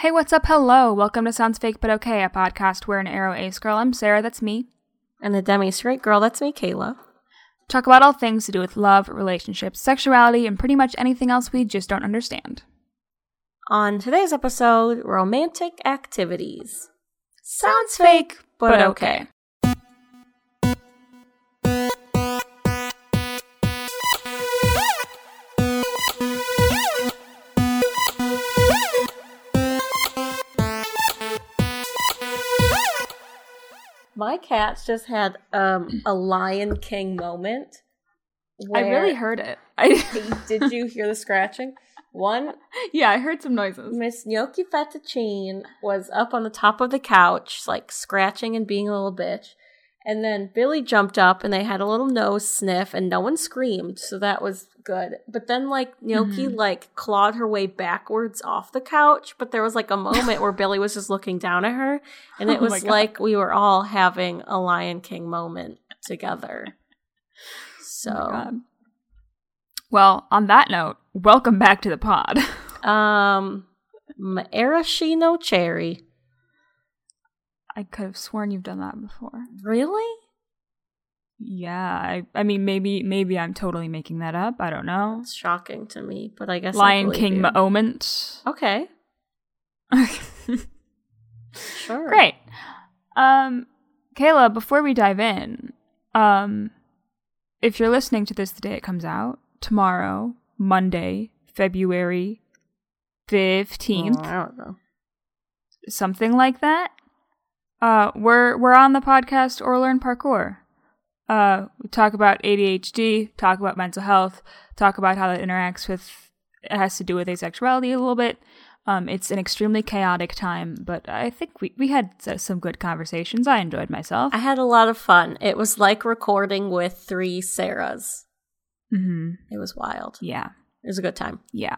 Hey, what's up? Hello. Welcome to Sounds Fake But Okay, a podcast where an aro ace girl, I'm Sarah, that's me, And the demi straight girl, that's me, Kayla. talk about all things to do with love, relationships, sexuality, and pretty much anything else we just don't understand. On today's episode, romantic activities. Sounds fake, but okay. My cats just had um, a Lion King moment. I really heard it. I Did you hear the scratching? One yeah, I heard some noises. Miss Gnocchi Fettuccine was up on the top of the couch, like scratching and being a little bitch. And then Billy jumped up and they had a little nose sniff and no one screamed, so that was good. But then like Gnocchi Mhm. like clawed her way backwards off the couch, but there was like a moment where Billy was just looking down at her and it Oh was like we were all having a Lion King moment together. So Oh. Well, on that note, welcome back to the pod. um maraschino cherry. I could have sworn you've done that before. Really? Yeah, I, I mean, maybe maybe I'm totally making that up. I don't know. It's shocking to me, but I guess Lion believe King you. moment. Okay, sure. Great. Um, Kayla, before we dive in, um, if you're listening to this the day it comes out, tomorrow, Monday, February 15th, Well, I don't know. something like that, uh, we're, we're on the podcast or learn parkour. Uh, we talk about ADHD, talk about mental health, talk about how that interacts with, it has to do with asexuality a little bit. Um, it's an extremely chaotic time, but I think we, we had some good conversations. I enjoyed myself. I had a lot of fun. It was like recording with three Sarahs. hmm It was wild. Yeah, It was a good time. yeah.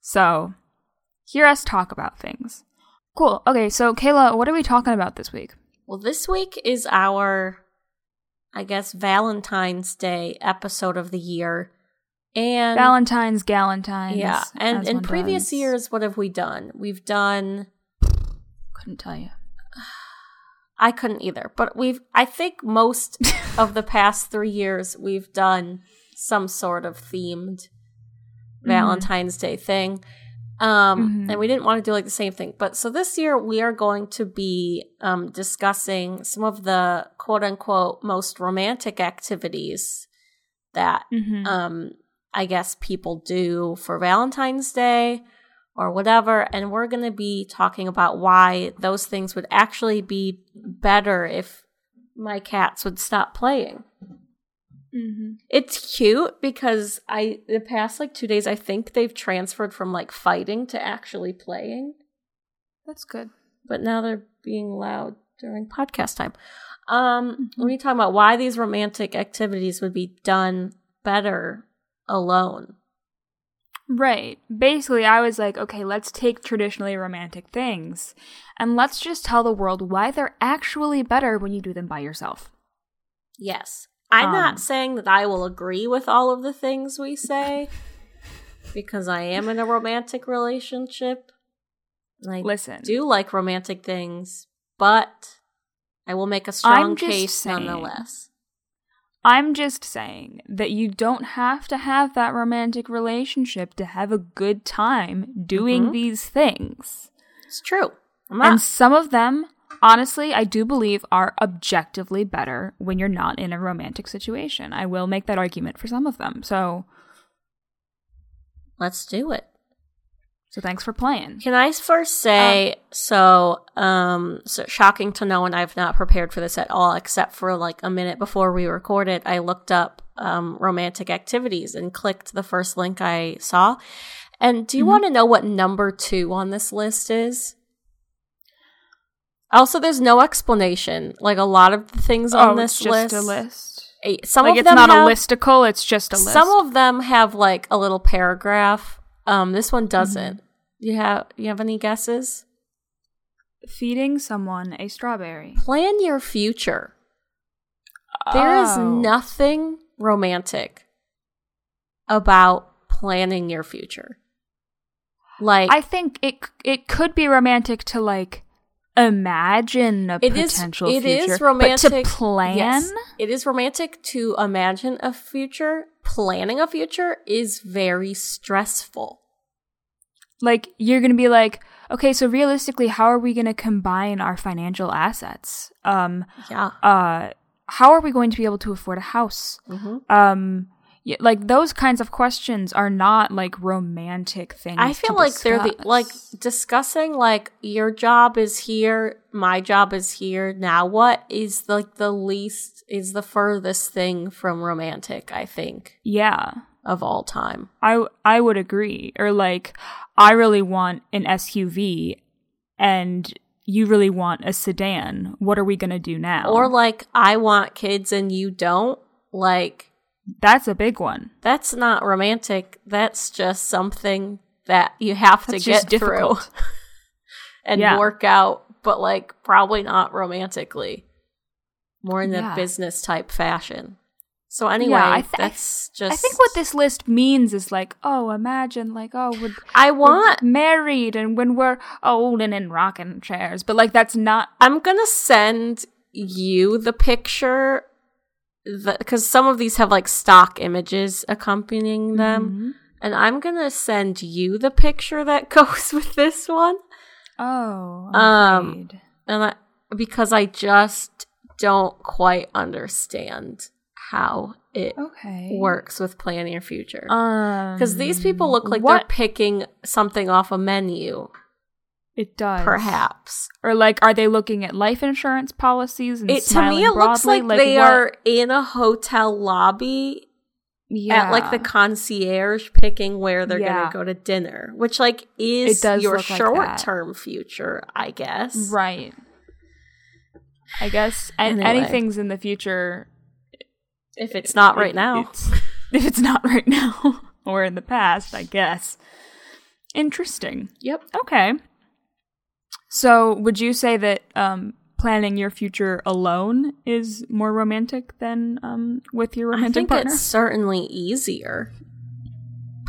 So, hear us talk about things. Cool. Okay, so Kayla, what are we talking about this week? Well, this week is our, I guess, Valentine's Day episode of the year, and Valentine's, Galentine's. yeah, and in previous does. years, what have we done? We've done. couldn't tell you. I couldn't either, but we've. I think most of the past three years we've done some sort of themed mm-hmm. Valentine's Day thing. Um, Mhm. and we didn't want to do like the same thing. But so this year we are going to be um, discussing some of the quote unquote most romantic activities that Mhm. um, I guess people do for Valentine's Day or whatever. And we're going to be talking about why those things would actually be better if my cats would stop playing. Mhm. It's cute because I the past like 2 days I think they've transferred from like fighting to actually playing, That's good. but now they're being loud during podcast time. Um Mhm. we talking about why these romantic activities would be done better alone. Right. Basically, I was like, okay, let's take traditionally romantic things and let's just tell the world why they're actually better when you do them by yourself. Yes. I'm Um, not saying that I will agree with all of the things we say because I am in a romantic relationship. I Listen. do like romantic things, but I will make a strong case saying. nonetheless. I'm just saying that you don't have to have that romantic relationship to have a good time doing Mhm. these things. It's true. I'm And some of them, honestly, I do believe are objectively better when you're not in a romantic situation. I will make that argument for some of them. So, Let's do it. so thanks for playing. Can I first say so? Um, so shocking to no one. I've not prepared for this at all, except for like a minute before we recorded. I looked up um, romantic activities and clicked the first link I saw. And do you Mhm. want to know what number two on this list is? Also, there's no explanation. Like a lot of the things on oh, this it's just list. a list. eh, Some like of it's them not have, a listicle, it's just a list. Some of them have like a little paragraph. Um, this one doesn't. You have you have any guesses? feeding someone a strawberry. Plan your future. There is Oh. nothing romantic about planning your future. Like I think it it could be romantic to like imagine a it is potential it future, is romantic but to plan. yes, it is romantic to imagine a future. Planning a future is very stressful. Like you're gonna be like, okay, so realistically, how are we gonna combine our financial assets? Um, Yeah. uh, how are we going to be able to afford a house? hmm Um, y- like those kinds of questions are not like romantic things. I feel to like they're the like discussing like your job is here, my job is here. Now what is like the least is the furthest thing from romantic, I think, yeah. of all time. I I would agree. Or like, I really want an SUV, and you really want a sedan. What are we gonna do now? Or like I want kids and you don't. Like that's a big one. that's not romantic. That's just something that you have to That's get through and Yeah. work out, but like probably not romantically. More in the Yeah. business type fashion. So anyway, Yeah, I th- that's just I think what this list means is like, oh, imagine like, oh, we're, I we're want married and when we're old and in rocking chairs, but like that's not. I'm gonna send you the picture because some of these have like stock images accompanying them, Mhm. and I'm gonna send you the picture that goes with this one, Oh, I'm Um, afraid. and I, because I just don't quite understand how it okay works with planning your future. Um, Because these people look like what they're picking something off a menu, it does, perhaps. or like, are they looking at life insurance policies and It to me, it looks broadly? like, they what- are in a hotel lobby yeah. at like the concierge picking where they're Yeah. gonna go to dinner, which like is your like short term future, I guess. right. I guess and Anyway. anything's in the future If it's not right now. it's- if it's not right now or in the past, I guess. Interesting. Yep. Okay. So, would you say that um, planning your future alone is more romantic than um, with your romantic I think partner? it's certainly easier.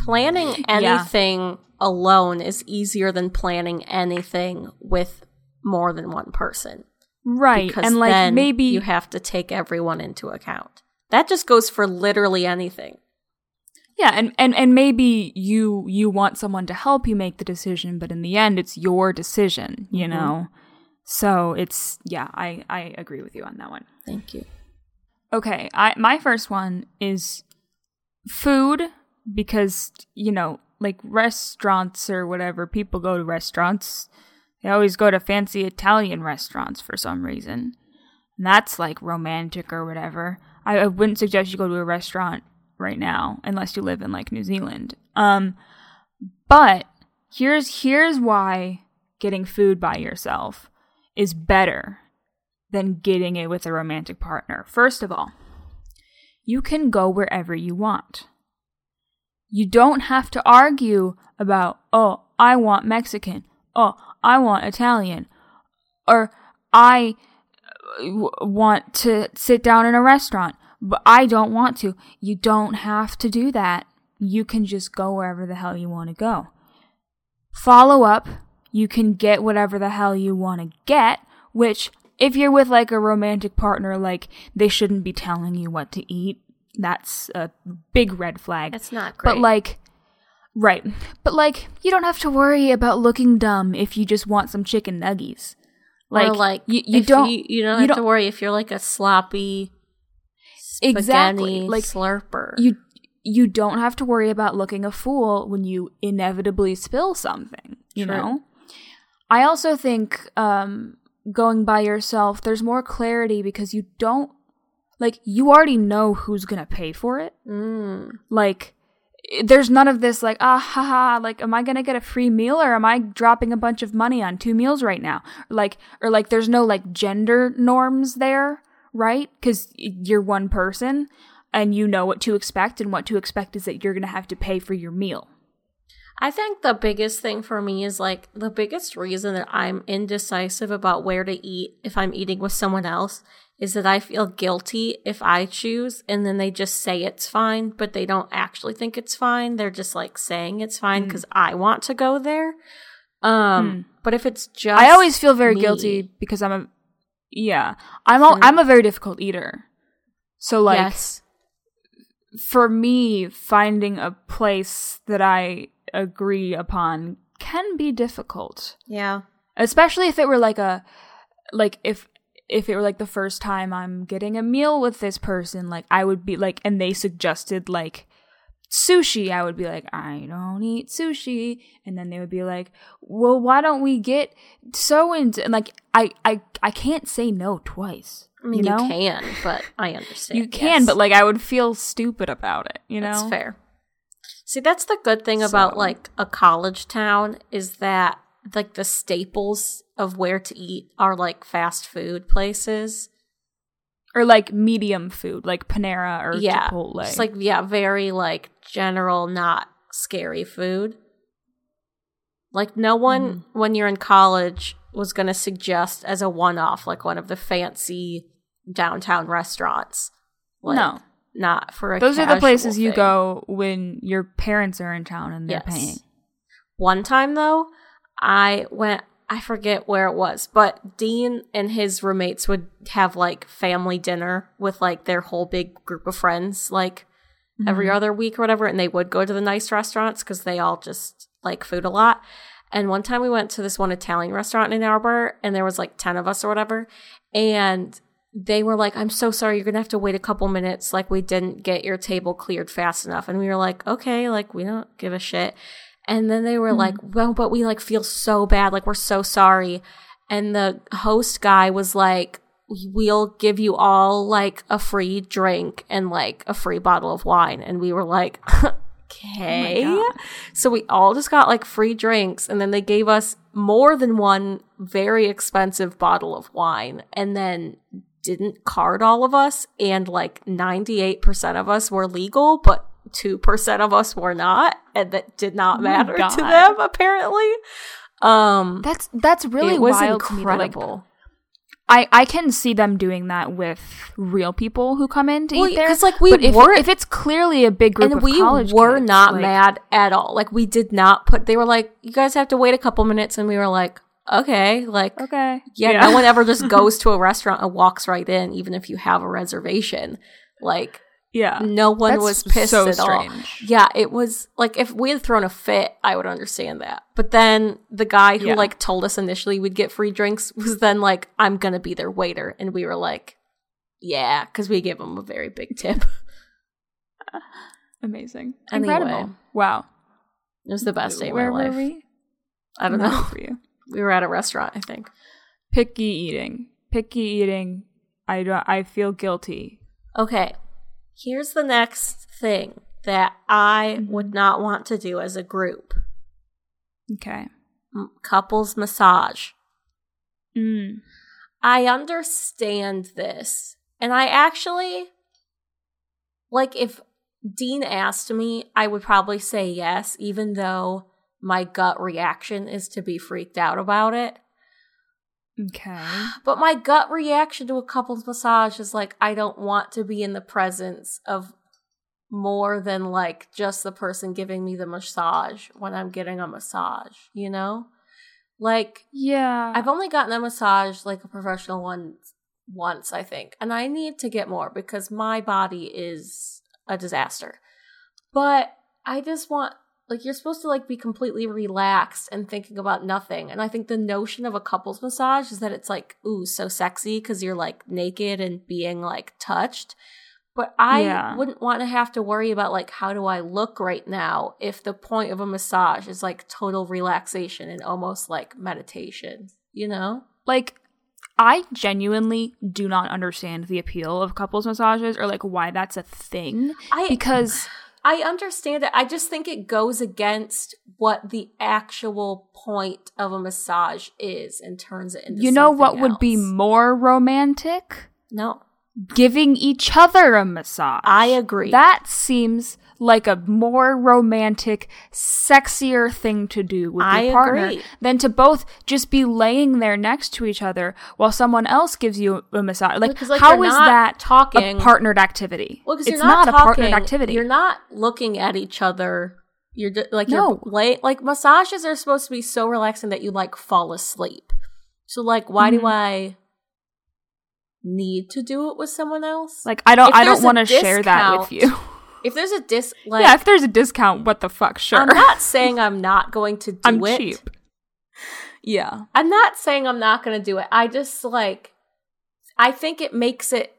Planning Yeah. anything alone is easier than planning anything with more than one person. right, Because and like then maybe you have to take everyone into account. That just goes for literally anything. Yeah, and, and and maybe you you want someone to help you make the decision, but in the end, it's your decision. You Mhm. know, so it's yeah, I I agree with you on that one. Thank you. Okay, I my first one is food because you know, like restaurants or whatever, people go to restaurants. They always go to fancy Italian restaurants for some reason. And that's like romantic or whatever. I, I wouldn't suggest you go to a restaurant right now unless you live in like New Zealand. Um but here's here's why getting food by yourself is better than getting it with a romantic partner. First of all, you can go wherever you want. You don't have to argue about, oh, I want Mexican, oh, I want Italian, or I uh, want to sit down in a restaurant, but I don't want to. You don't have to do that. You can just go wherever the hell you want to go. Follow up, you can get whatever the hell you want to get, which if you're with like a romantic partner, like they shouldn't be telling you what to eat. That's a big red flag. That's not great. But like, right. But like, you don't have to worry about looking dumb if you just want some chicken nuggies. Like, or like you, you don't. you, you don't have to don't- worry if you're like a sloppy spaghetti Exactly, like, slurper. you you don't have to worry about looking a fool when you inevitably spill something you True. know i also think um going by yourself there's more clarity because you don't like you already know who's gonna pay for it mm. like there's none of this like ah haha like am i gonna get a free meal or am i dropping a bunch of money on two meals right now like or like there's no like gender norms there right because you're one person and you know what to expect and what to expect is that you're gonna have to pay for your meal I think the biggest thing for me is like the biggest reason that I'm indecisive about where to eat if I'm eating with someone else is that I feel guilty if I choose and then they just say it's fine, but they don't actually think it's fine. They're just like saying it's fine Mm. because I want to go there. Um, Mm. but if it's just I always feel very me- guilty because I'm a yeah. I'm a, mm. I'm a very difficult eater. So like yes. for me finding a place that I agree upon can be difficult. Yeah. Especially if it were like a like if if it were like the first time I'm getting a meal with this person, like I would be like and they suggested like sushi, I would be like, I don't eat sushi. And then they would be like, Well, why don't we get so and and like I I I can't say no twice. I mean, you, you, can, but I understand. You can, yes. but like I would feel stupid about it, you know? That's fair. See, that's the good thing about like a college town is that like the staples of where to eat are like fast food places. Or like medium food, like Panera or yeah, Chipotle. it's like yeah, very like general, not scary food. Like no one Mm-hmm. when you're in college was going to suggest as a one-off like one of the fancy downtown restaurants. Like, no. not for a Those are the places you go when your parents are in town and they're Yes. paying. One time though, I went I forget where it was, but Dean and his roommates would have like family dinner with like their whole big group of friends like every mm-hmm. other week or whatever and they would go to the nice restaurants cuz they all just like food a lot. And one time we went to this one Italian restaurant in Ann Arbor and there was like 10 of us or whatever and they were like, I'm so sorry, you're gonna have to wait a couple minutes. Like, we didn't get your table cleared fast enough. And we were like, okay, like, we don't give a shit. And then they were hmm. like, well, but we like feel so bad. Like, we're so sorry. And the host guy was like, we'll give you all like a free drink and like a free bottle of wine. And we were like, oh okay. God. so we all just got like free drinks. And then they gave us more than one very expensive bottle of wine. And then didn't card all of us. And like 98% of us were legal, but 2% of us were not. And that did not Oh matter to them, apparently. Um, That's that's really was wild to me. like, incredible. I I can see them doing that with real people who come in to Well, eat there. 'cause, like, we but if, weren't- if it's clearly a big group and we were kids, not like- mad at all. Like we did not put. They were like, "You guys have to wait a couple minutes," and we were like, "Okay." Like, Okay. yeah, no one ever just goes to a restaurant and walks right in, even if you have a reservation. Like, yeah. no one That's was pissed so at all. Yeah, it was like if we had thrown a fit, I would understand that. But then the guy who Yeah. like told us initially we'd get free drinks was then like, "I'm gonna be their waiter," and we were like, "Yeah," because we gave him a very big tip. Amazing. Anyway. Incredible. Wow. It was the best day of Where my life. were we? I don't know. for you. We were at a restaurant, I think. Picky eating. Picky eating. I don't I feel guilty. Okay, here's the next thing that I Mm-hmm. would not want to do as a group Okay. Couples massage. Mm. I understand this. And I actually, like, if Dean asked me, I would probably say yes, even though my gut reaction is to be freaked out about it. Okay. But my gut reaction to a couple's massage is like, I don't want to be in the presence of more than like just the person giving me the massage when I'm getting a massage, you know? Like, Yeah. I've only gotten a massage, like a professional one, once, I think. And I need to get more because my body is a disaster. But I just want, like, you're supposed to, like, be completely relaxed and thinking about nothing. And I think the notion of a couple's massage is that it's, like, ooh, so sexy because you're, like, naked and being, like, touched. But I Yeah. wouldn't want to have to worry about, like, how do I look right now if the point of a massage is, like, total relaxation and almost like meditation, you know? like I genuinely do not understand the appeal of couples massages or like why that's a thing I because I understand it. I just think it goes against what the actual point of a massage is and turns it into you know what something would be more romantic? no giving each other a massage. I agree. That seems like a more romantic, sexier thing to do with I your partner agree. than to both just be laying there next to each other while someone else gives you a massage. Like, Because, like, how is not that talking- a partnered activity? Well, because it's you're not, a partnered activity. You're not looking at each other. You're d- like No. you're lay like massages are supposed to be so relaxing that you like fall asleep. So like, why Mm-hmm. do I need to do it with someone else? like, I don't. If I don't want to share that with you. if there's a dis, like, yeah, if there's a discount, what the fuck? Sure, I'm not saying I'm not going to do I'm it. cheap. Yeah, I'm not saying I'm not going to do it. I just like, I think it makes it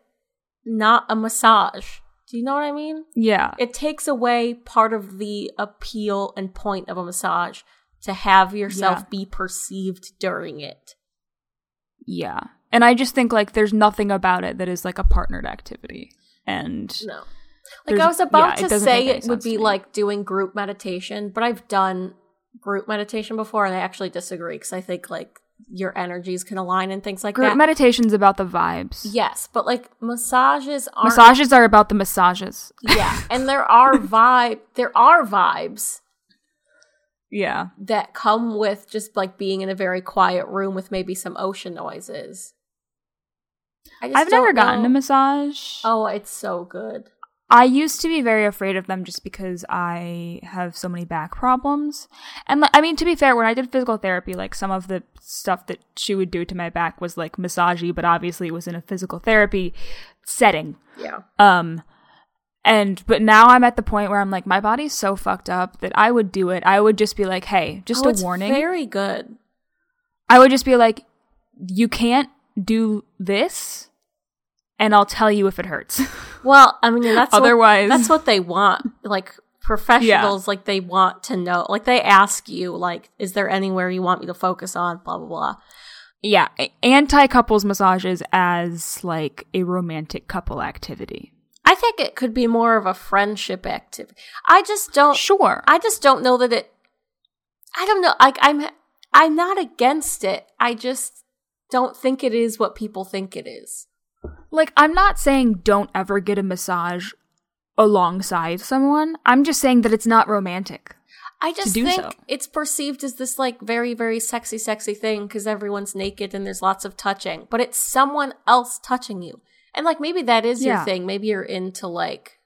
not a massage. Do you know what I mean? yeah. it takes away part of the appeal and point of a massage to have yourself Yeah. be perceived during it. Yeah. And I just think like there's nothing about it that is like a partnered activity. And No. Like I was about yeah, to say it would be like doing group meditation, but I've done group meditation before and I actually disagree because I think like your energies can align and things like that. group that. meditation's about the vibes. yes, but like massages aren't Massages are about the massages. yeah, and there are vibe there are vibes Yeah. that come with just like being in a very quiet room with maybe some ocean noises. I I've never don't gotten a massage. Oh, it's so good. I used to be very afraid of them just because I have so many back problems. And I mean, to be fair, when I did physical therapy, like some of the stuff that she would do to my back was like massagey, but obviously it was in a physical therapy setting. Yeah. Um, and but now I'm at the point where I'm like, my body's so fucked up that I would do it. I would just be like, hey, just oh, a it's warning. Very good. I would just be like, you can't do this, and I'll tell you if it hurts. Well, I mean, that's Otherwise- what, that's what they want. Like professionals, like they want to know. Like they ask you, like, is there anywhere you want me to focus on? Blah blah blah. yeah, anti couples massages as like a romantic couple activity. I think it could be more of a friendship activity. I just don't. Sure. I just don't know that it. I don't know. Like I'm, I'm not against it. I just don't think it is what people think it is. like, I'm not saying don't ever get a massage alongside someone. I'm just saying that it's not romantic. I just do think so. it's perceived as this like very very sexy sexy thing because everyone's naked and there's lots of touching, but it's someone else touching you. And like maybe that is your thing. Maybe you're into like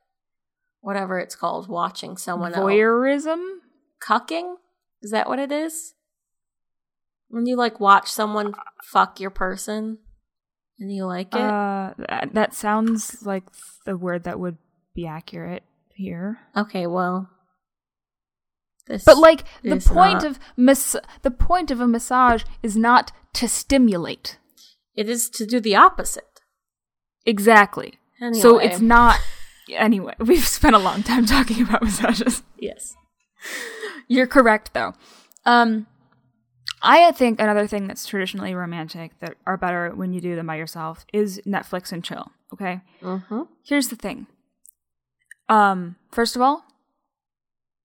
whatever it's called, watching someone else Voyeurism? cucking. Is that what it is? When you like watch someone fuck your person and you like it. Uh, that, that sounds like the word that would be accurate here. okay, well. This But like the point not- of mas- the point of a massage is not to stimulate. it is to do the opposite. Exactly. So it's not anyway, we've spent a long time talking about massages. Yes. You're correct though. Um I think another thing that's traditionally romantic that are better when you do them by yourself is Netflix and chill, okay? Mm-hmm. Here's the thing. Um, first of all,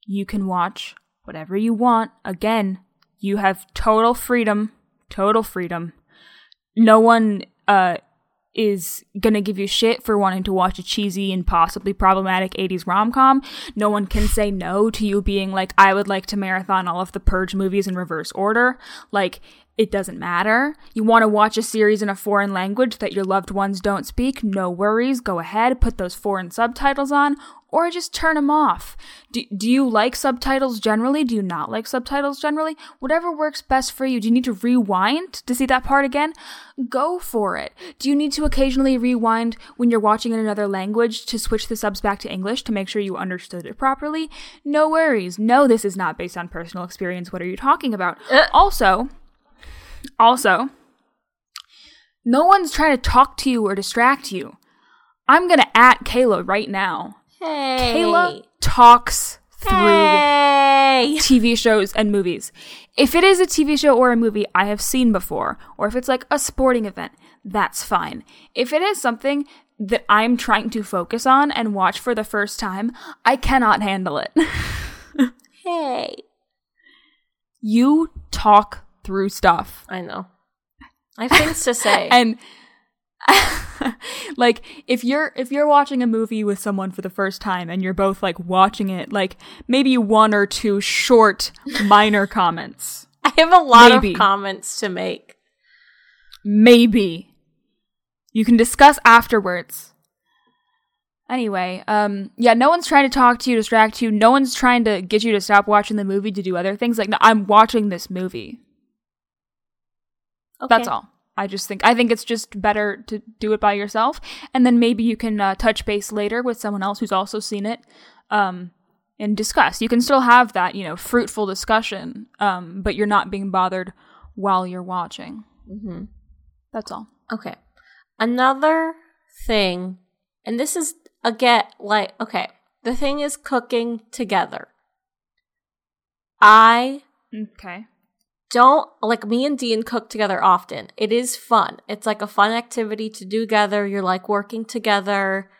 you can watch whatever you want. Again, you have total freedom. Total freedom. No one uh is gonna give you shit for wanting to watch a cheesy and possibly problematic 80s rom-com. No one can say no to you being like, I would like to marathon all of the Purge movies in reverse order. Like, it doesn't matter. You want to watch a series in a foreign language that your loved ones don't speak? No worries. Go ahead, put those foreign subtitles on, or just turn them off. Do, do you like subtitles generally? Do you not like subtitles generally? Whatever works best for you. Do you need to rewind to see that part again? Go for it. Do you need to occasionally rewind when you're watching in another language to switch the subs back to English to make sure you understood it properly? No worries. No, this is not based on personal experience. What are you talking about? Uh. Also, also, no one's trying to talk to you or distract you. I'm gonna at Kayla right now. Hey. Kayla talks through Hey. TV shows and movies. If it is a TV show or a movie I have seen before, or if it's like a sporting event, that's fine. If it is something that I'm trying to focus on and watch for the first time, I cannot handle it. Hey. you talk through stuff. I know. I have things to say. And like if you're if you're watching a movie with someone for the first time and you're both like watching it, like maybe one or two short minor comments. I have a lot Maybe. of comments to make. Maybe. You can discuss afterwards. Anyway, um, yeah, no one's trying to talk to you, distract you. No one's trying to get you to stop watching the movie to do other things. Like, no, I'm watching this movie. Okay. That's all. I just think I think it's just better to do it by yourself, and then maybe you can uh, touch base later with someone else who's also seen it, um, and discuss. You can still have that, you know, fruitful discussion, um, but you're not being bothered while you're watching. hmm That's all. Okay. Another thing, and this is again like okay, the thing is cooking together. I Okay. Don't like me and Dean cook together often. It is fun. It's like a fun activity to do together. You're like working together.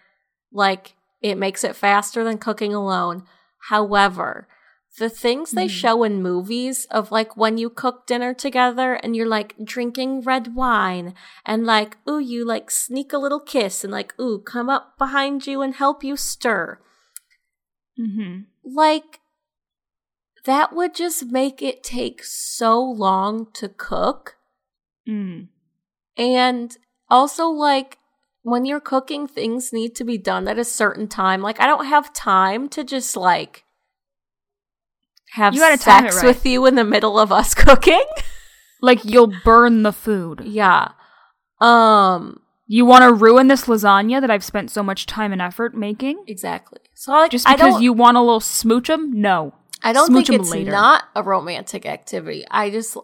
Like it makes it faster than cooking alone. However, the things they Mhm. show in movies of like when you cook dinner together and you're like drinking red wine and like, ooh, you like sneak a little kiss and like, ooh, come up behind you and help you stir. Mm-hmm. Like, that would just make it take so long to cook. Mm. And also, like, when you're cooking, things need to be done at a certain time. Like, I don't have time to just, like, have You gotta time sex right. with you in the middle of us cooking. Like you'll burn the food. yeah. Um, You want to ruin this lasagna that I've spent so much time and effort making? exactly. So, like, Just because you want a little smoochum? No. I don't smooch think it's later. not a romantic activity. I just,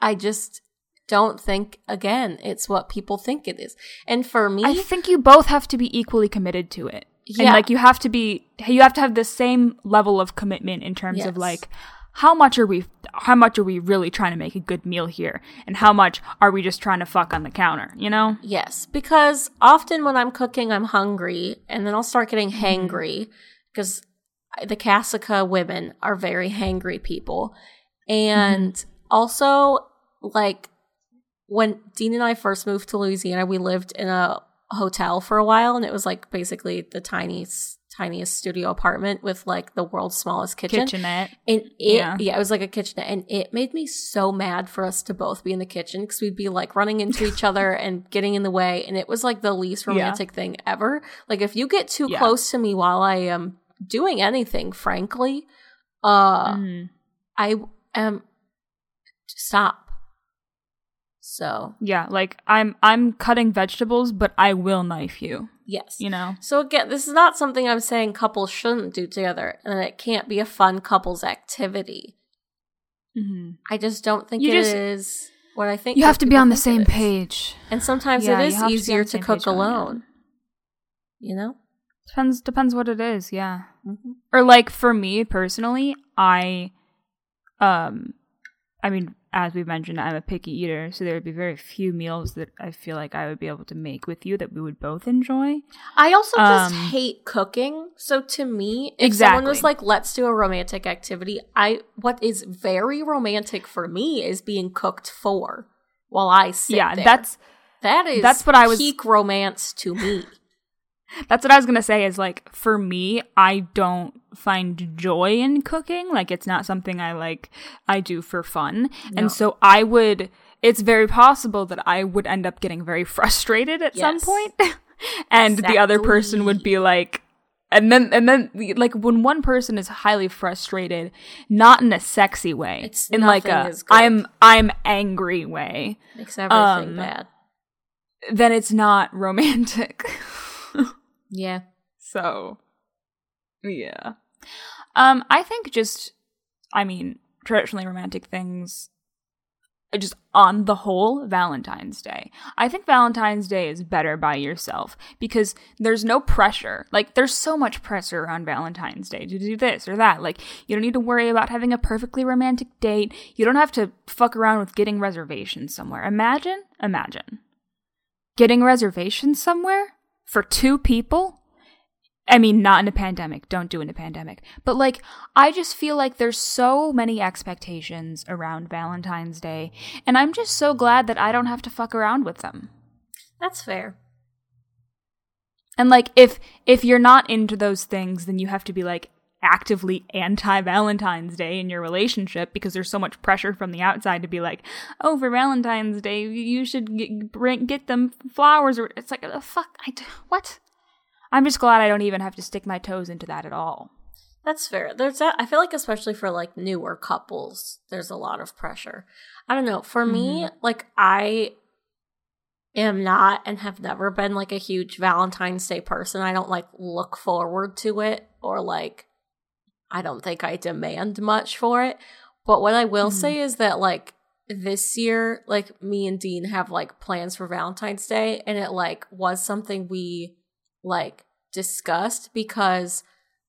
I just don't think, again, it's what people think it is. And for me, I think you both have to be equally committed to it. And Yeah. like you have to be you have to have the same level of commitment in terms of like how much are we how much are we really trying to make a good meal here and how much are we just trying to fuck on the counter, you know? Yes, because often when I'm cooking, I'm hungry, and then I'll start getting Mm-hmm. hangry because the Kaszyca women are very hangry people. And Mm-hmm. also, like, when Dean and I first moved to Louisiana, we lived in a hotel for a while, and it was like basically the tiniest, tiniest studio apartment with like the world's smallest kitchen. Kitchenette. And it, Yeah. yeah. it was like a kitchenette, and it made me so mad for us to both be in the kitchen because we'd be like running into each other and getting in the way, and it was like the least Yeah. romantic thing ever. Like if you get too Yeah. close to me while I am doing anything, frankly, uh, Mhm. I am stop. So Yeah, like I'm I'm cutting vegetables, but I will knife you, yes, you know? So again, this is not something I'm saying couples shouldn't do together, and it can't be a fun couples activity. hmm I just don't think You it just- is what I think. You have to be on the same page. And sometimes Yeah, it is have to easier to cook page on that. alone. You know? Depends depends what it is, yeah. Mm-hmm. or like for me personally i um i mean as we've mentioned i'm a picky eater so there would be very few meals that i feel like i would be able to make with you that we would both enjoy I also just Um, hate cooking. So to me, if someone was like, let's do a romantic activity, I what is very romantic for me is being cooked for while I sit yeah there. that's that is that's what I was- peak romance to me. That's what i was gonna say is like for me i don't find joy in cooking like it's not something i like i do for fun No. and so i would it's very possible that i would end up getting very frustrated at some Yes. point and the other person would be like and then and then like when one person is highly frustrated not in a sexy way It's- in like a i'm i'm angry way Makes everything Um, bad. then it's not romantic Yeah. so yeah. Um i think just i mean traditionally romantic things uh, just on the whole valentine's day. I think valentine's day is better by yourself because there's no pressure. Like there's so much pressure around valentine's day to do this or that. Like you don't need to worry about having a perfectly romantic date. You don't have to fuck around with getting reservations somewhere. Imagine imagine getting reservations somewhere for two people I mean, not in a pandemic. Don't do it in a pandemic. But like, I just feel like there's so many expectations around Valentine's Day, and I'm just so glad that I don't have to fuck around with them. That's fair. And like if if you're not into those things, then you have to be like actively anti Valentine's Day in your relationship because there's so much pressure from the outside to be like, oh, for Valentine's Day you should get, bring get them flowers or it's like, oh, fuck, I what? I'm just glad I don't even have to stick my toes into that at all. That's fair. There's that. I feel like especially for like newer couples, there's a lot of pressure. I don't know. For mm-hmm. me, like I am not and have never been like a huge Valentine's Day person. I don't like look forward to it or like I don't think I demand much for it. But what I will mm-hmm. say is that like this year, like me and Dean have like plans for Valentine's Day and it like was something we like discussed because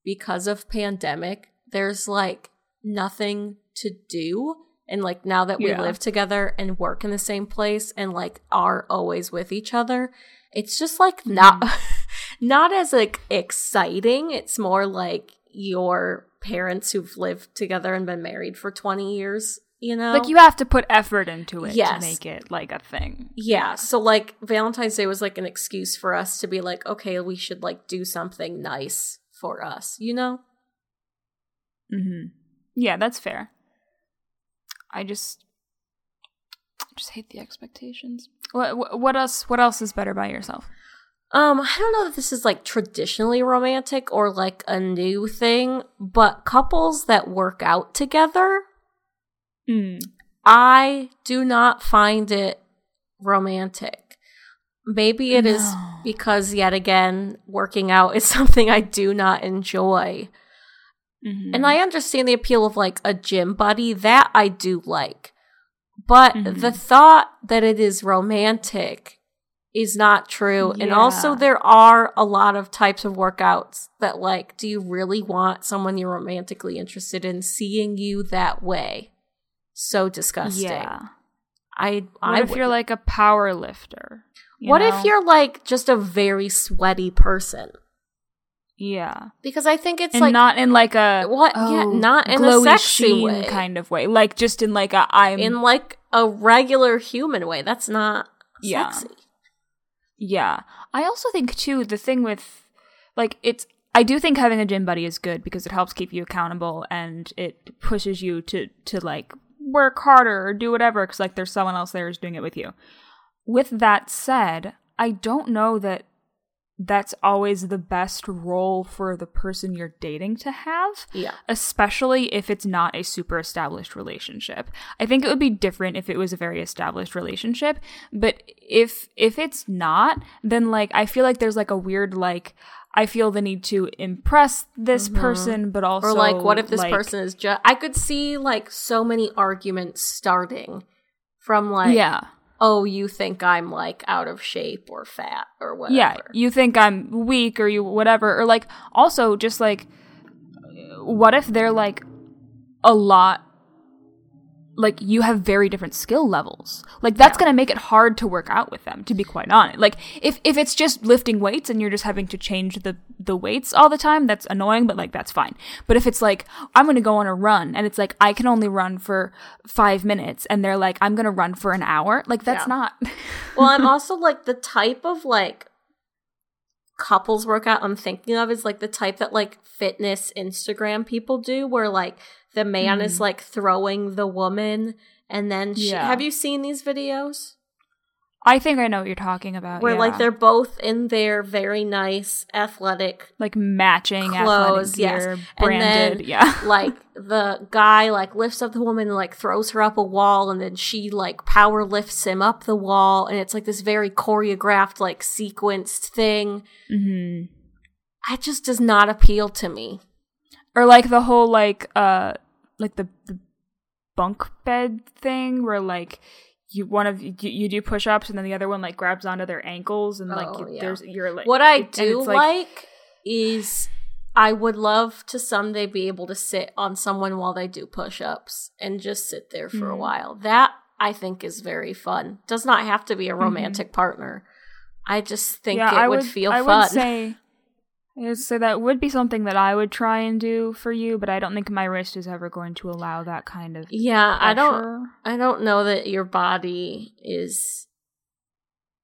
because of pandemic, there's like nothing to do. And like now that we yeah. live together and work in the same place and like are always with each other, it's just like mm. not not as like exciting. It's more like your parents who've lived together and been married for 20 years you know like you have to put effort into it yes. to make it like a thing yeah so like valentine's day was like an excuse for us to be like okay we should like do something nice for us, you know? mm-hmm Yeah, that's fair. I just just hate the expectations. What what else what else is better by yourself? Um, I don't know that this is like traditionally romantic or like a new thing, but couples that work out together, mm. I do not find it romantic. Maybe it no. is because, yet again, working out is something I do not enjoy. Mm-hmm. And I understand the appeal of like a gym buddy, that I do like. But mm-hmm. the thought that it is romantic is not true. Yeah. And also, there are a lot of types of workouts that, like, do you really want someone you're romantically interested in seeing you that way? So disgusting. Yeah. I, what I if you're like a power lifter? what know? if you're like just a very sweaty person? Yeah, because I think it's and like not in like a what? Oh, yeah, not in a sexy way, kind of way. Like just in like a I'm in like a regular human way. That's not yeah. sexy. Yeah, I also think too the thing with like it's. I do think having a gym buddy is good because it helps keep you accountable and it pushes you to to like work harder or do whatever because like there's someone else there who's doing it with you. With that said, I don't know that that's always the best role for the person you're dating to have. Yeah. Especially if it's not a super established relationship. I think it would be different if it was a very established relationship, but if if it's not, then like I feel like there's like a weird like I feel the need to impress this mm-hmm. person, but also Or like what if this like, person is just I could see like so many arguments starting from like Yeah oh, you think I'm like out of shape or fat or whatever. Yeah, you think I'm weak or you whatever. Or like also just like what if they're like a lot like you have very different skill levels. Like that's yeah. going to make it hard to work out with them to be quite honest. Like if if it's just lifting weights and you're just having to change the the weights all the time, that's annoying, but like that's fine. But if it's like I'm going to go on a run and it's like I can only run for 5 minutes and they're like I'm going to run for an hour, like that's yeah. not Well, I'm also like the type of like couples workout I'm thinking of is like the type that like fitness Instagram people do where like the man mm. is like throwing the woman and then she, yeah. have you seen these videos? I think I know what you're talking about. Where yeah. like they're both in their very nice athletic like matching clothes, yes. branded, then, yeah. like the guy like lifts up the woman and like throws her up a wall and then she like power lifts him up the wall and it's like this very choreographed like sequenced thing. Mm-hmm. That just does not appeal to me. Or like the whole like uh like the, the bunk bed thing where like you one of you, you do push ups and then the other one like grabs onto their ankles and like oh, you, yeah. there's you're like what I do like, like is I would love to someday be able to sit on someone while they do push ups and just sit there for mm-hmm. a while. That I think is very fun. Does not have to be a mm-hmm. romantic mm-hmm. partner. I just think yeah, it I would, would feel I fun. Would say so that would be something that I would try and do for you, but I don't think my wrist is ever going to allow that kind of. Yeah, pressure. I don't. I don't know that your body is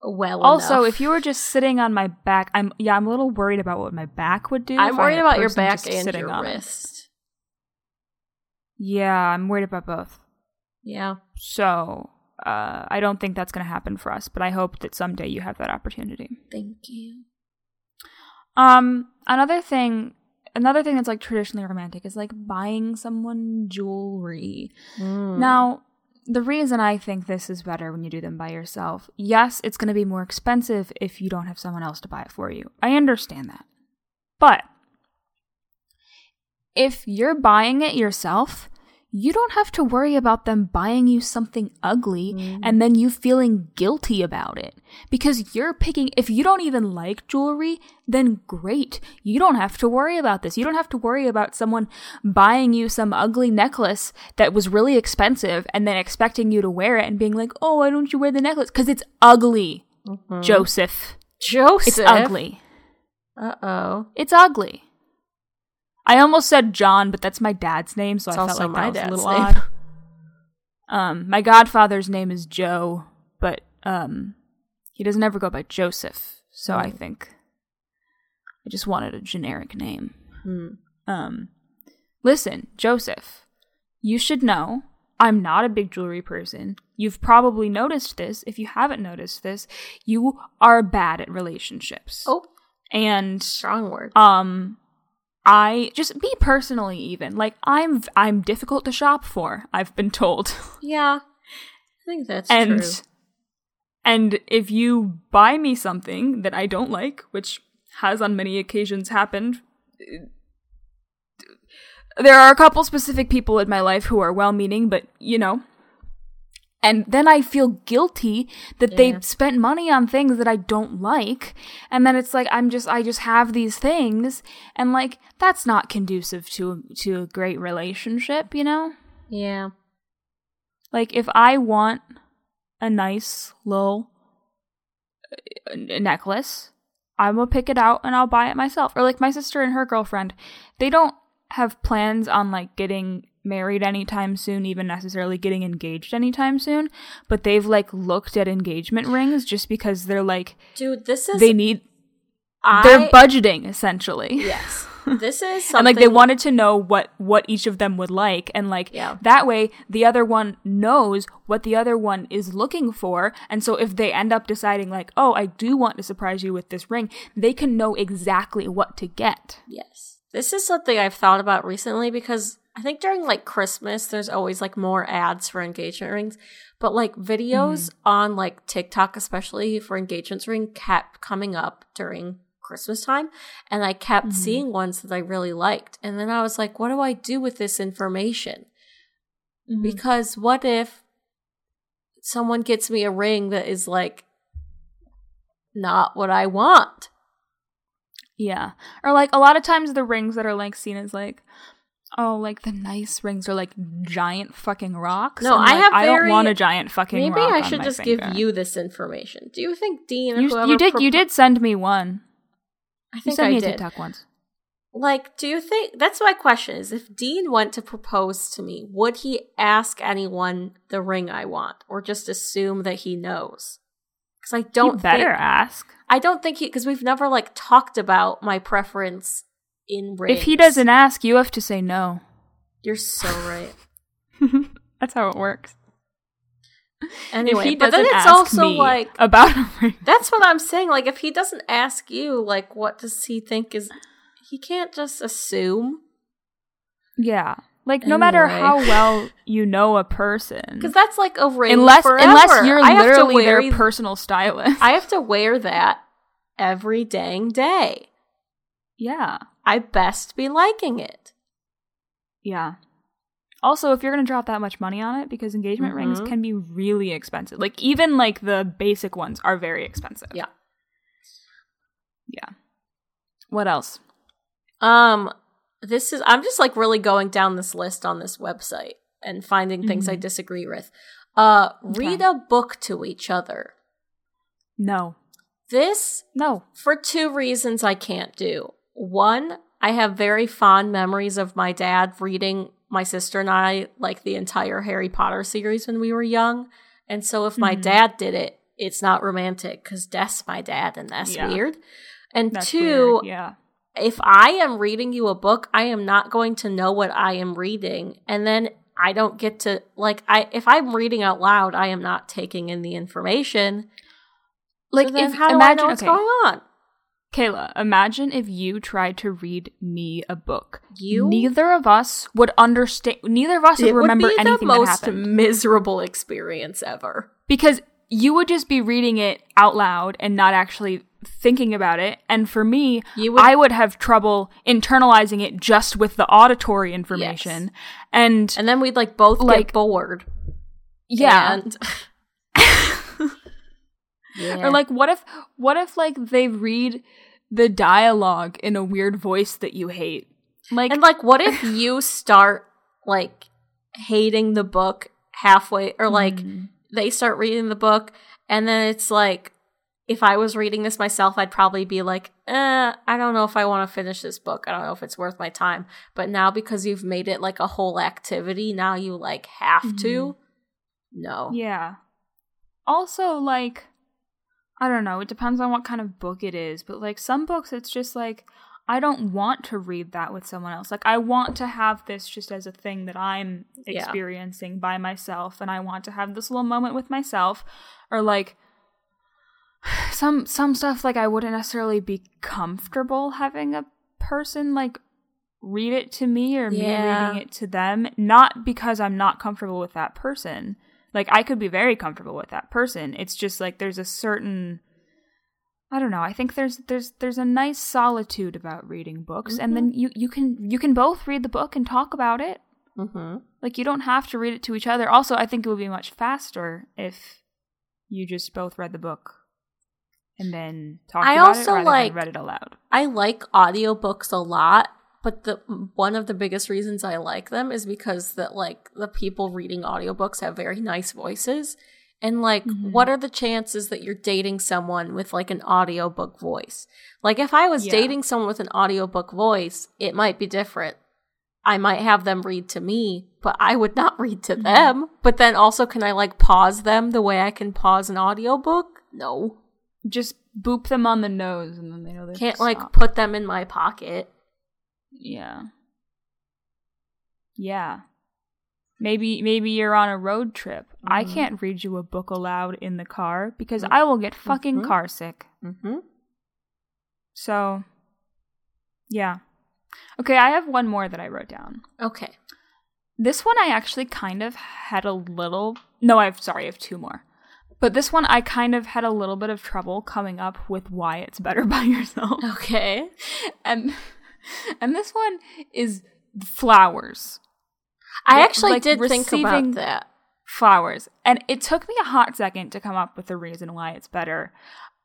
well Also, enough. if you were just sitting on my back, I'm yeah, I'm a little worried about what my back would do. I'm worried about your back and sitting your on it. wrist. Yeah, I'm worried about both. Yeah. So uh, I don't think that's going to happen for us, but I hope that someday you have that opportunity. Thank you. Um, another thing, another thing that's like traditionally romantic is like buying someone jewelry. Mm. Now, the reason I think this is better when you do them by yourself, yes, it's going to be more expensive if you don't have someone else to buy it for you. I understand that. But if you're buying it yourself, you don't have to worry about them buying you something ugly and then you feeling guilty about it. Because you're picking, if you don't even like jewelry, then great. You don't have to worry about this. You don't have to worry about someone buying you some ugly necklace that was really expensive and then expecting you to wear it and being like, oh, why don't you wear the necklace? Because it's ugly, Joseph. Joseph. It's ugly. Uh oh. It's ugly. I almost said John, but that's my dad's name, so It's I felt like my that was dad's a little name. odd. Um, my godfather's name is Joe, but um, he doesn't ever go by Joseph, so I Hmm. think I just wanted a generic name. Hmm. Um, listen, Joseph, you should know I'm not a big jewelry person. You've probably noticed this. If you haven't noticed this, you are bad at relationships. Oh, and strong word. um i just me personally even like i'm i'm difficult to shop for i've been told yeah. I think that's and true. and if you buy me something that i don't like which has on many occasions happened uh, there are a couple specific people in my life who are well meaning but you know and then I feel guilty that Yeah. they spent money on things that I don't like. And then it's like I'm just I just have these things and like that's not conducive to to a great relationship, you know? Yeah. Like if I want a nice little uh, necklace, I will pick it out and I'll buy it myself. Or like my sister and her girlfriend, they don't have plans on like getting married anytime soon, even necessarily getting engaged anytime soon, but they've like looked at engagement rings just because they're like Dude, this is they need I, they're budgeting essentially. Yes. This is something and like they wanted to know what what each of them would like and like Yeah. that way the other one knows what the other one is looking for and so if they end up deciding like oh i do want to surprise you with this ring they can know exactly what to get Yes. This is something I've thought about recently because I think during like Christmas, there's always like more ads for engagement rings. But like videos Mm-hmm. on like TikTok, especially for engagement ring, kept coming up during Christmas time. And I kept Mhm. seeing ones that I really liked. And then I was like, what do I do with this information? Mm-hmm. Because what if someone gets me a ring that is like not what I want? yeah or like a lot of times the rings that are like seen as like oh like the nice rings are like giant fucking rocks No, I like, have i don't want a giant fucking Maybe I should just finger. give you this information. Do you think Dean you, you did you did send me one I you think sent I me a did. tiktok once Like, do you think that's my question? Is if Dean went to propose to me, would he ask anyone the ring I want, or just assume that he knows? Because I don't you better think, ask I don't think he because we've never like talked about my preference in. If he doesn't ask, you have to say no. you're so right. That's how it works. Anyway, he but then it's also like about. That's what I'm saying. Like, if he doesn't ask you, like, what does he think is. He can't just assume. Yeah, like no matter how well you know a person, Because that's like a ring. unless forever. unless you're I literally wear, their personal stylist. I have to wear that every dang day. yeah, I best be liking it. yeah. Also, if you're gonna drop that much money on it, because engagement rings Mhm. can be really expensive. Like even like the basic ones are very expensive. Yeah. Yeah. What else? Um, this is. I'm just like really going down this list on this website and finding things I Mhm. disagree with. Uh, read Okay. a book to each other. No. This No. for two reasons I can't do. One, I have very fond memories of my dad reading my sister and I like the entire Harry Potter series when we were young. And so if my Mhm. dad did it, it's not romantic because Death's my dad, and that's Yeah. weird. And That's two, weird, yeah. if I am reading you a book, I am not going to know what I am reading. And then I don't get to like I if I'm reading out loud, I am not taking in the information. Like, so if, how do I imagine, know what's okay, going on? Kayla, imagine if you tried to read me a book. You Neither of us would understand. Neither of us it would remember would be anything the that most miserable experience ever. because you would just be reading it out loud and not actually thinking about it. And for me, would I would have trouble internalizing it just with the auditory information. And, and then we'd like both Like- get bored. yeah, And yeah. or like what if what if like they read the dialogue in a weird voice that you hate? Like And like, what if you start like hating the book halfway, or like Mm. they start reading the book, and then it's like, if I was reading this myself, I'd probably be like, eh, I don't know if I want to finish this book. I don't know if it's worth my time. But now, because you've made it like a whole activity, now you like have to. No. Mm-hmm. Yeah. Also, like, I don't know, it depends on what kind of book it is, but like some books, it's just like, I don't want to read that with someone else. Like, I want to have this just as a thing that I'm Yeah. experiencing by myself, and I want to have this little moment with myself. Or like, some some stuff like I wouldn't necessarily be comfortable having a person like read it to me or me reading it to them not because I'm not comfortable with that person like I could be very comfortable with that person. It's just like there's a certain I don't know I think there's there's there's a nice solitude about reading books. And then you you can you can both read the book and talk about it. Mm-hmm. like you don't have to read it to each other. Also I think it would be much faster if you just both read the book and then talked I about also it rather like- than read it aloud. I like audiobooks a lot, but the one of the biggest reasons I like them is because that like the people reading audiobooks have very nice voices. And like Mhm. what are the chances that you're dating someone with like an audiobook voice? Like if I was Yeah. dating someone with an audiobook voice, it might be different. I might have them read to me, but I would not read to Mhm. them. But then also can I like pause them the way I can pause an audiobook? No. just boop them on the nose and then they know they Can't like put them in my pocket. Yeah yeah maybe maybe you're on a road trip i Mhm. can't read you a book aloud in the car because i will get fucking Mhm. car sick Mm-hmm. so yeah okay i have one more that i wrote down Okay. This one I actually kind of had a little No, I've sorry, I have two more. But this one I kind of had a little bit of trouble coming up with why it's better by yourself. Okay. And and this one is flowers. I Yeah, actually like did think about that. Flowers. And it took me a hot second to come up with a reason why it's better.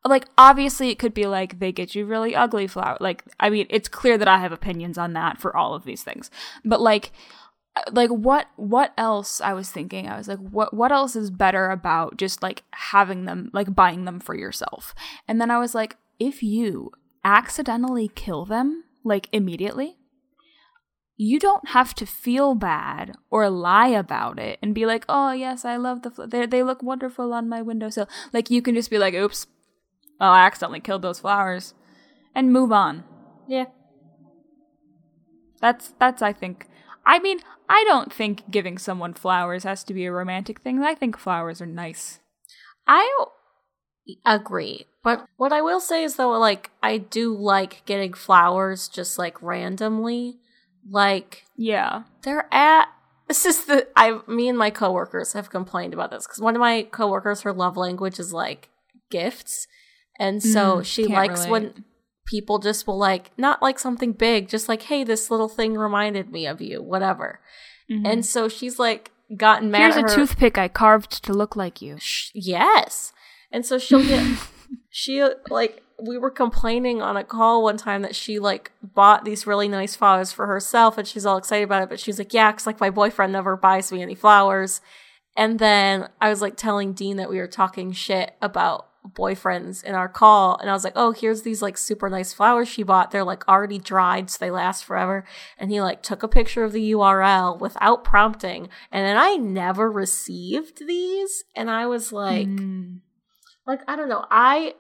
Like obviously it could be like they get you really ugly flower. Like I mean, it's clear that I have opinions on that for all of these things. But like like what what else I was thinking I was like what what else is better about just like having them like buying them for yourself and then I was like if you accidentally kill them like immediately you don't have to feel bad or lie about it and be like oh yes I love the fl- they they look wonderful on my windowsill like you can just be like oops oh I accidentally killed those flowers and move on Yeah. that's that's I think. I mean, I don't think giving someone flowers has to be a romantic thing. I think flowers are nice. I agree. But what I will say is though, like, I do like getting flowers just like randomly. Like, Yeah. they're at this is the I me and my coworkers have complained about this because one of my coworkers, her love language is like gifts. And so Mm, she likes when people just will like not like something big, just like, hey, this little thing reminded me of you, whatever. And so she's like gotten mad here's a her. toothpick I carved to look like you. Sh- yes. And so she'll get she like we were complaining on a call one time that she like bought these really nice flowers for herself and she's all excited about it but she's like yeah cuz like my boyfriend never buys me any flowers. And then I was like telling Dean that we were talking shit about boyfriends in our call and I was like, "Oh, here's these like super nice flowers she bought. They're like already dried so they last forever." And he like took a picture of the URL without prompting. And then I never received these and I was like, Mm. Like, I don't know. I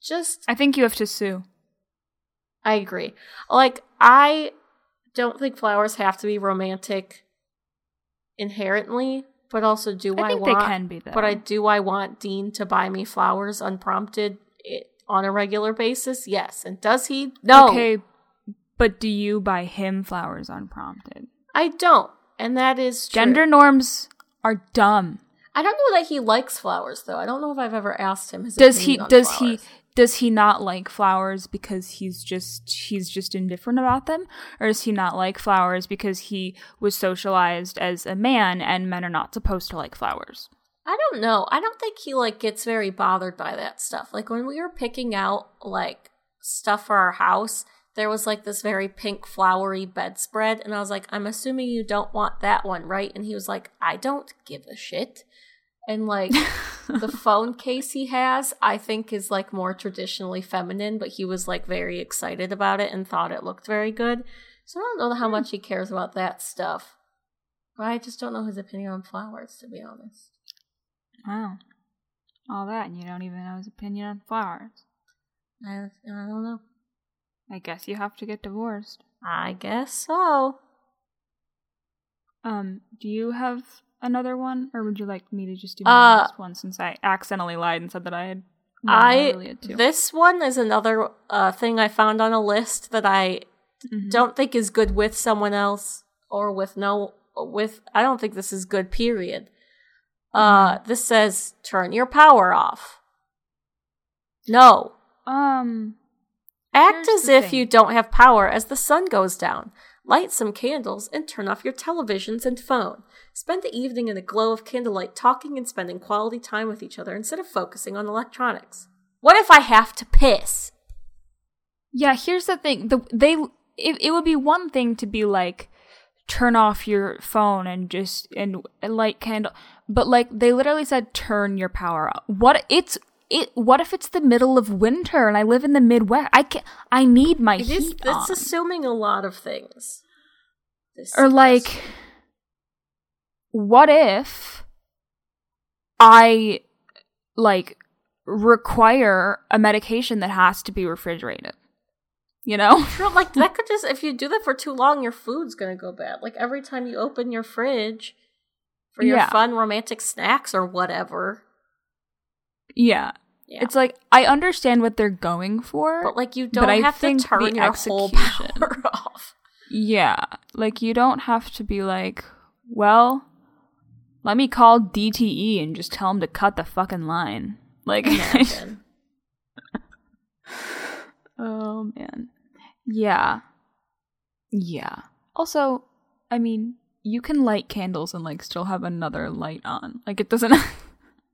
just I think you have to sue. I agree. Like, I don't think flowers have to be romantic inherently, but also do I I, want they can be though. but I do I want Dean to buy me flowers unprompted it, on a regular basis? Yes. And does he? No. Okay, but do you buy him flowers unprompted? I don't. And that is true. Gender norms are dumb. I don't know that he likes flowers though. I don't know if I've ever asked him his Does he does flowers. he does he not like flowers because he's just he's just indifferent about them or does he not like flowers because he was socialized as a man and men are not supposed to like flowers? I don't know. I don't think he like gets very bothered by that stuff. Like when we were picking out like stuff for our house, there was like this very pink flowery bedspread and I was like, "I'm assuming you don't want that one, right?" And he was like, "I don't give a shit." And like the phone case he has, I think is like more traditionally feminine, but he was like very excited about it and thought it looked very good. So I don't know how hmm. much he cares about that stuff. But I just don't know his opinion on flowers, to be honest. Wow. All that and you don't even know his opinion on flowers. I, I don't know. I guess you have to get divorced. I guess so. Um, do you have another one or would you like me to just do my Uh, last one since I accidentally lied and said that I had I this one is another uh, thing I found on a list that I Mhm. don't think is good with someone else or with no with I don't think this is good period. Uh this says turn your power off. No. Um Act Here's as if thing. you don't have power as the sun goes down. Light some candles and turn off your televisions and phone. Spend the evening in the glow of candlelight talking and spending quality time with each other instead of focusing on electronics. What if I have to piss? Yeah, here's the thing. The they it, it would be one thing to be like turn off your phone and just and light candle, but like they literally said turn your power off. What it's it what if it's the middle of winter and I live in the Midwest? I can I need my It is, heat it's on. assuming a lot of things. This or like what if I like require a medication that has to be refrigerated? You know? Sure, like that could just if you do that for too long, your food's gonna go bad. Like every time you open your fridge for your Yeah. fun romantic snacks or whatever. Yeah. Yeah. It's like I understand what they're going for. But like you don't I have to turn your whole power off. yeah. Like you don't have to be like, well, let me call DTE and just tell them to cut the fucking line. Like Oh man. Yeah. Yeah. Also, I mean, you can light candles and like still have another light on. Like it doesn't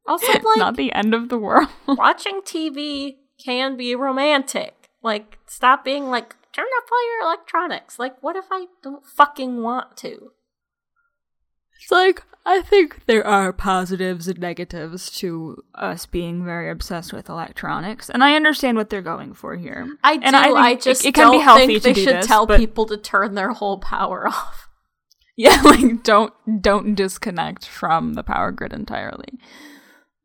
also, it's like not the end of the world. watching TV can be romantic. Like, stop being like, turn off all your electronics. Like, what if I don't fucking want to? It's like I think there are positives and negatives to us being very obsessed with electronics, and I understand what they're going for here. I do. And I, I just it, it can don't be healthy think they should this, tell but- people to turn their whole power off. Yeah, like don't don't disconnect from the power grid entirely.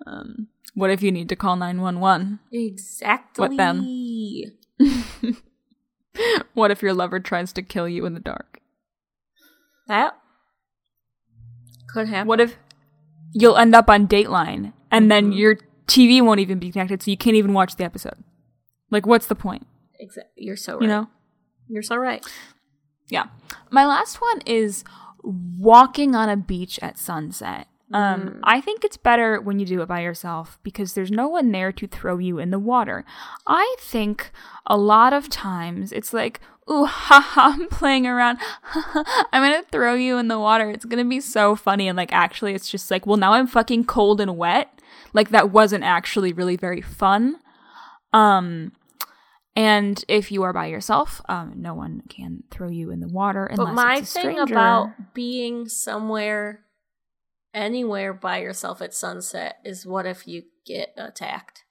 Um, what if you need to call nine one one? Exactly. What then? What if your lover tries to kill you in the dark? That could happen. What if you'll end up on Dateline and then Mhm. your TV won't even be connected, so you can't even watch the episode? Like, what's the point? Exactly. You're so right. You know? You're so right. Yeah. My last one is walking on a beach at sunset. Um, I think it's better when you do it by yourself because there's no one there to throw you in the water. I think a lot of times it's like, ooh, haha, I'm playing around. I'm gonna throw you in the water. It's gonna be so funny. And like, actually, it's just like, well, now I'm fucking cold and wet. Like, that wasn't actually really very fun. Um, and if you are by yourself, um, no one can throw you in the water unless But my it's a thing about being somewhere, anywhere by yourself at sunset is what if you get attacked?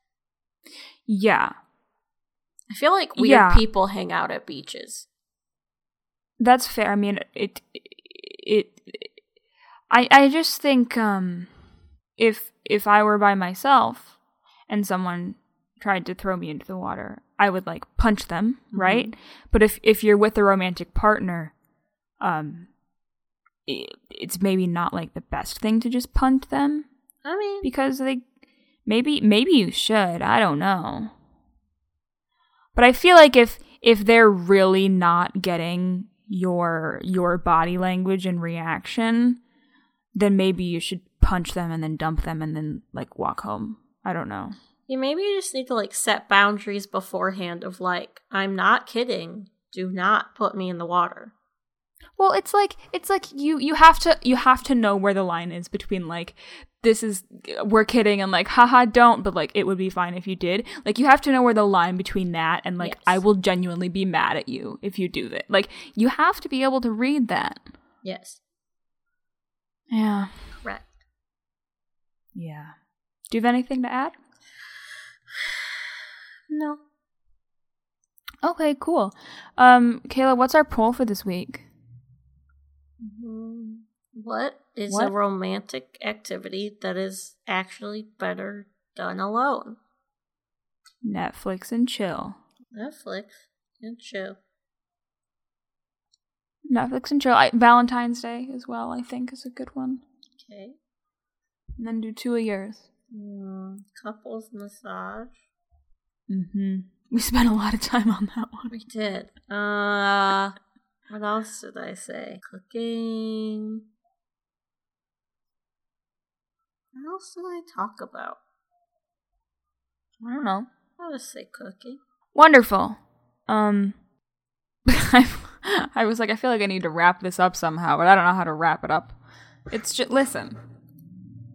yeah, I feel like weird Yeah. people hang out at beaches. that's fair. I mean, it, it, it I, I just think, um, if if I were by myself and someone tried to throw me into the water, I would like punch them, Mm-hmm. right? But if if you're with a romantic partner, um it's maybe not like the best thing to just punch them I mean, because they maybe maybe you should, I don't know. But I feel like if if they're really not getting your your body language and reaction, then maybe you should punch them and then dump them and then like walk home. I don't know. yeah, maybe you just need to like set boundaries beforehand of like, I'm not kidding. Do not put me in the water. Well, it's like it's like you you have to you have to know where the line is between like this is we're kidding and like haha don't but like it would be fine if you did. Like you have to know where the line between that and like Yes. I will genuinely be mad at you if you do that. Like you have to be able to read that. Yes. Yeah. Correct. Yeah. Do you have anything to add? No. Okay, cool. Um Kayla, what's our poll for this week? Mhm. What is a romantic activity that is actually better done alone? Netflix and chill. Netflix and chill. Netflix and chill. I, Valentine's Day as well, I think, is a good one. Okay. And then do two a years. Mm, couples massage. Mm-hmm. We spent a lot of time on that one. We did. Uh, what else did I say? Cooking. What else did I talk about? I don't know. I'll just say cooking. Wonderful. Um, I, I was like, I feel like I need to wrap this up somehow, but I don't know how to wrap it up. It's just listen.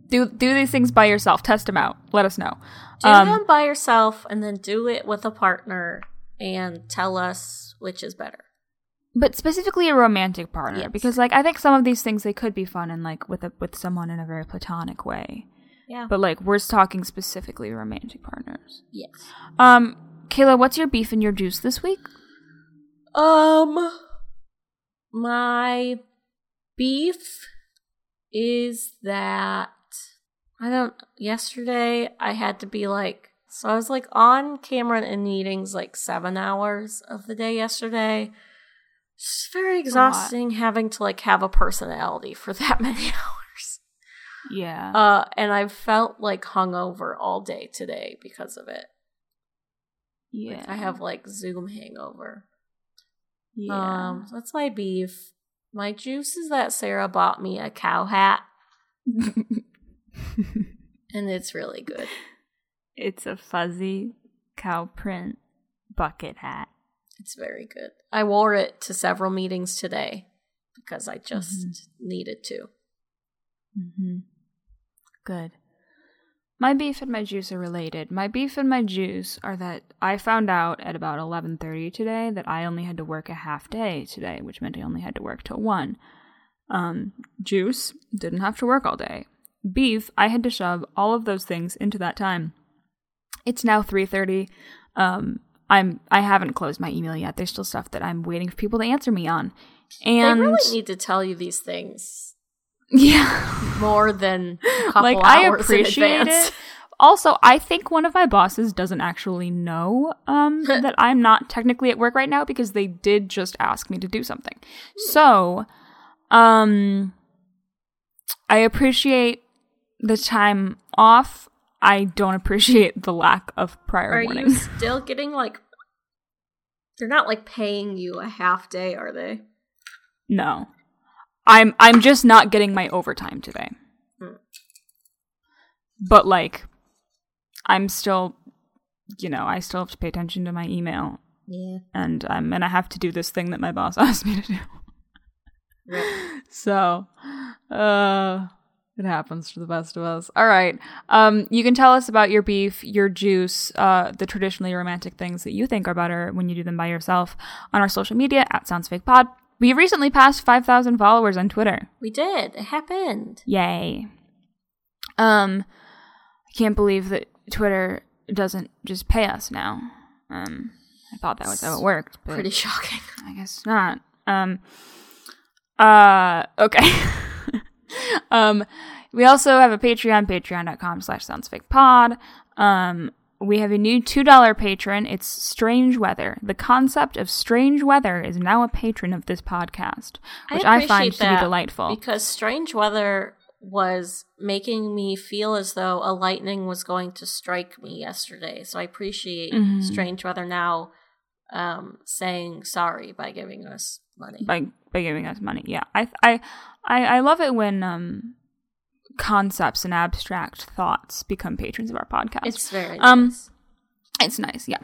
Do do these things by yourself. Test them out. Let us know. Do Um, them by yourself and then do it with a partner and tell us which is better. But specifically a romantic partner Yes. because like I think some of these things they could be fun and like with a with someone in a very platonic way. Yeah. But like we're talking specifically romantic partners. yes. Um, Kayla, what's your beef and your juice this week? Um, my beef is that I don't. Yesterday, I had to be like, so I was like on camera in meetings like seven hours of the day yesterday. It's very exhausting having to like have a personality for that many hours. Yeah. Uh, and I felt like hungover all day today because of it. yeah. I have like Zoom hangover. yeah. Um, that's my beef. My juice is that Sarah bought me a cow hat, and it's really good. it's a fuzzy cow print bucket hat. It's very good. I wore it to several meetings today because I just needed to. Mm-hmm. Good. My beef and my juice are related. My beef and my juice are that I found out at about 11:30 today that I only had to work a half day today, which meant I only had to work till 1. Um, juice didn't have to work all day. Beef, I had to shove all of those things into that time. It's now 3:30. Um, I'm I haven't closed my email yet. There's still stuff that I'm waiting for people to answer me on. And they really need to tell you these things yeah. more than a couple like I appreciate it. Also, I think one of my bosses doesn't actually know um, that I'm not technically at work right now because they did just ask me to do something. So, um, I appreciate the time off. I don't appreciate the lack of prior Are you warnings. still getting like? They're not like paying you a half day, are they? No, I'm I'm just not getting my overtime today. Hmm. But like, I'm still, you know, I still have to pay attention to my email, Yeah. and I'm and I have to do this thing that my boss asked me to do. Right. So, uh, it happens to the best of us. All right. Um, you can tell us about your beef, your juice, uh, the traditionally romantic things that you think are better when you do them by yourself on our social media at Sounds Fake Pod. We recently passed 5,000 followers on Twitter. We did. It happened. Yay. Um, I can't believe that Twitter doesn't just pay us now. Um, I thought that was how it worked. Pretty shocking. I guess not. Um uh okay. um We also have a Patreon, patreon.com slash soundsfakepod. Um, we have a new $2 patron. It's Strange Weather. The concept of strange weather is now a patron of this podcast, which I, find to be delightful. Because strange weather was making me feel as though a lightning was going to strike me yesterday. So I appreciate Mhm. strange weather now um, saying sorry by giving us money. by by giving us money. Yeah, I I I, I love it when um concepts and abstract thoughts become patrons of our podcast. it's very Um, nice. It's nice, yeah.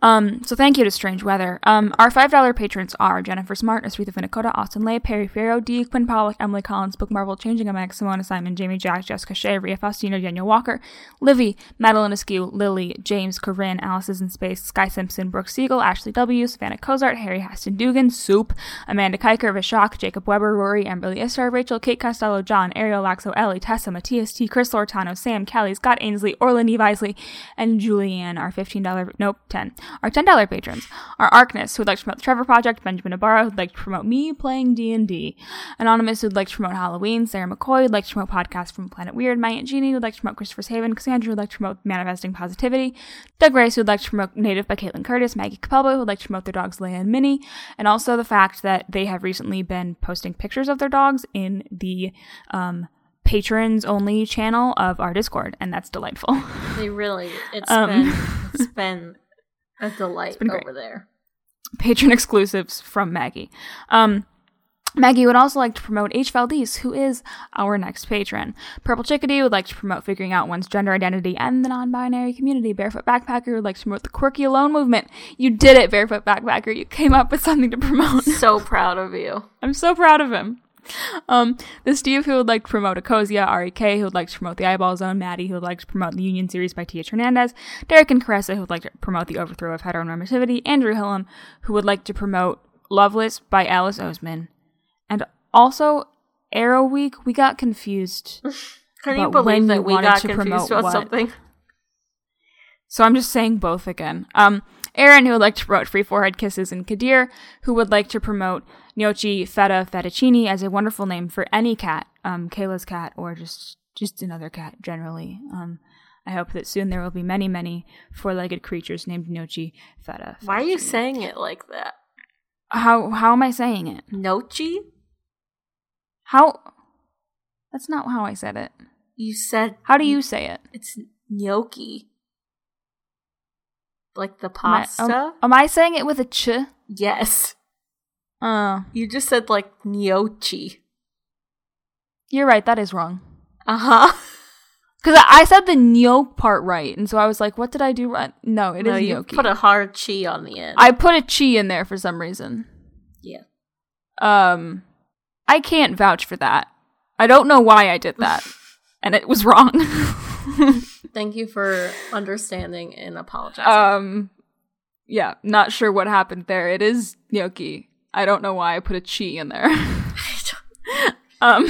Um, so thank you to Strange Weather. Um, our five dollar patrons are Jennifer Smart, Asritha Finakota, Austin Lay, Perry Farrow, D, Quinn Pollock, Emily Collins, Book Marvel, Changing a Mag, Simona Simon, Jamie Jack, Jessica Shea, Ria Faustino, Daniel Walker, Livy, Madeline Askew, Lily, James, Corinne, Alice is in Space, Sky Simpson, Brooke Siegel, Ashley W, Savannah Cozart, Harry Haston Dugan, Soup, Amanda Kiker, Vishak, Jacob Weber, Rory, Amberly Istar, Rachel, Kate Costello, John, Ariel Laxo, Ellie, Tessa, Matthias T, Chris Lortano, Sam, Kelly, Scott Ainsley, Orland E. And Julianne, our $15, nope, 10 our $10 patrons are Arkness, who would like to promote the Trevor Project, Benjamin Ibarra, who'd like to promote me playing D&D, Anonymous, who'd like to promote Halloween, Sarah McCoy, who'd like to promote podcasts from Planet Weird, my Aunt Jeannie, who'd like to promote Christopher's Haven, Cassandra, who'd like to promote Manifesting Positivity, Doug Race, who'd like to promote Native by Caitlin Curtis, Maggie Capelbo, who'd like to promote their dogs Leia and Minnie, and also the fact that they have recently been posting pictures of their dogs in the um, patrons only channel of our Discord, and that's delightful. They really, it's um, been, it's been a delight been great. over there. patron exclusives from Maggie. Um, Maggie would also like to promote H. Valdez, who is our next patron. Purple Chickadee would like to promote figuring out one's gender identity and the non binary community. Barefoot Backpacker would like to promote the quirky alone movement. You did it, Barefoot Backpacker. You came up with something to promote. So proud of you. I'm so proud of him. Um, the Steve who would like to promote Ecosia, R.E.K. who would like to promote the Eyeball Zone, Maddie who would like to promote the Union series by Tia Hernandez, Derek and Caressa who would like to promote the overthrow of heteronormativity, Andrew Hillam who would like to promote Loveless by Alice Oseman, and also Aro Week. We got confused, Can you believe that we got to confused promote about what? something? so I'm just saying both again. Um, Aaron who would like to promote Free Forehead Kisses, and Kadir who would like to promote Gnocchi Feta Fettuccine as a wonderful name for any cat, um, Kayla's cat, or just just another cat generally. Um, I hope that soon there will be many, many four-legged creatures named Gnocchi Feta. Why are you saying it like that? How how am I saying it? Nochi? How? That's not how I said it. You said How do you say it? it's gnocchi. Like the Am I- pasta? am, am I saying it with a ch? yes. Uh, You just said like gnocchi. you're right. That is wrong. Uh huh. Because I, I said the gnocchi part right, and so I was like, "What did I do right?" No, it is no, you gnocchi. put a hard chi on the end. I put a chi in there for some reason. yeah. Um, I can't vouch for that. I don't know why I did that, and it was wrong. Thank you for understanding and apologizing. um, yeah, not sure what happened there. It is gnocchi. I don't know why I put a chi in there. um,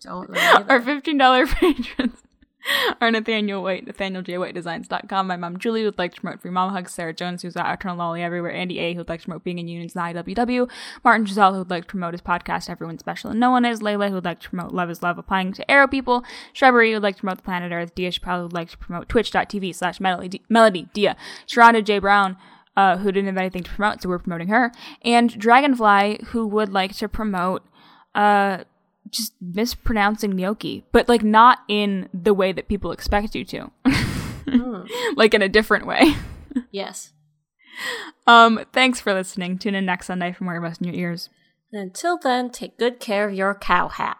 Don't know. either. our fifteen dollar patrons are Nathaniel White, Nathaniel J. White Designs.com. My mom Julie would like to promote Free Mama Hugs, Sarah Jones, who's at Eternal Lolly Everywhere, Andy A, who'd like to promote Being in Unions, the IWW, Martin Giselle, who'd like to promote his podcast, Everyone's Special and No One Is, Layla, who'd like to promote Love is Love, applying to Aro People, Shrubbery, who'd like to promote the Planet Earth, Dia Chappelle, who'd like to promote Twitch.tv slash Melody, Melody Dia, Sharonda J. Brown, uh, who didn't have anything to promote, so we're promoting her, and Dragonfly, who would like to promote, uh, just mispronouncing gnocchi, but like not in the way that people expect you to, Hmm. like in a different way. Yes. Um, thanks for listening. Tune in next Sunday for more of us in your ears. And until then, take good care of your cow hat.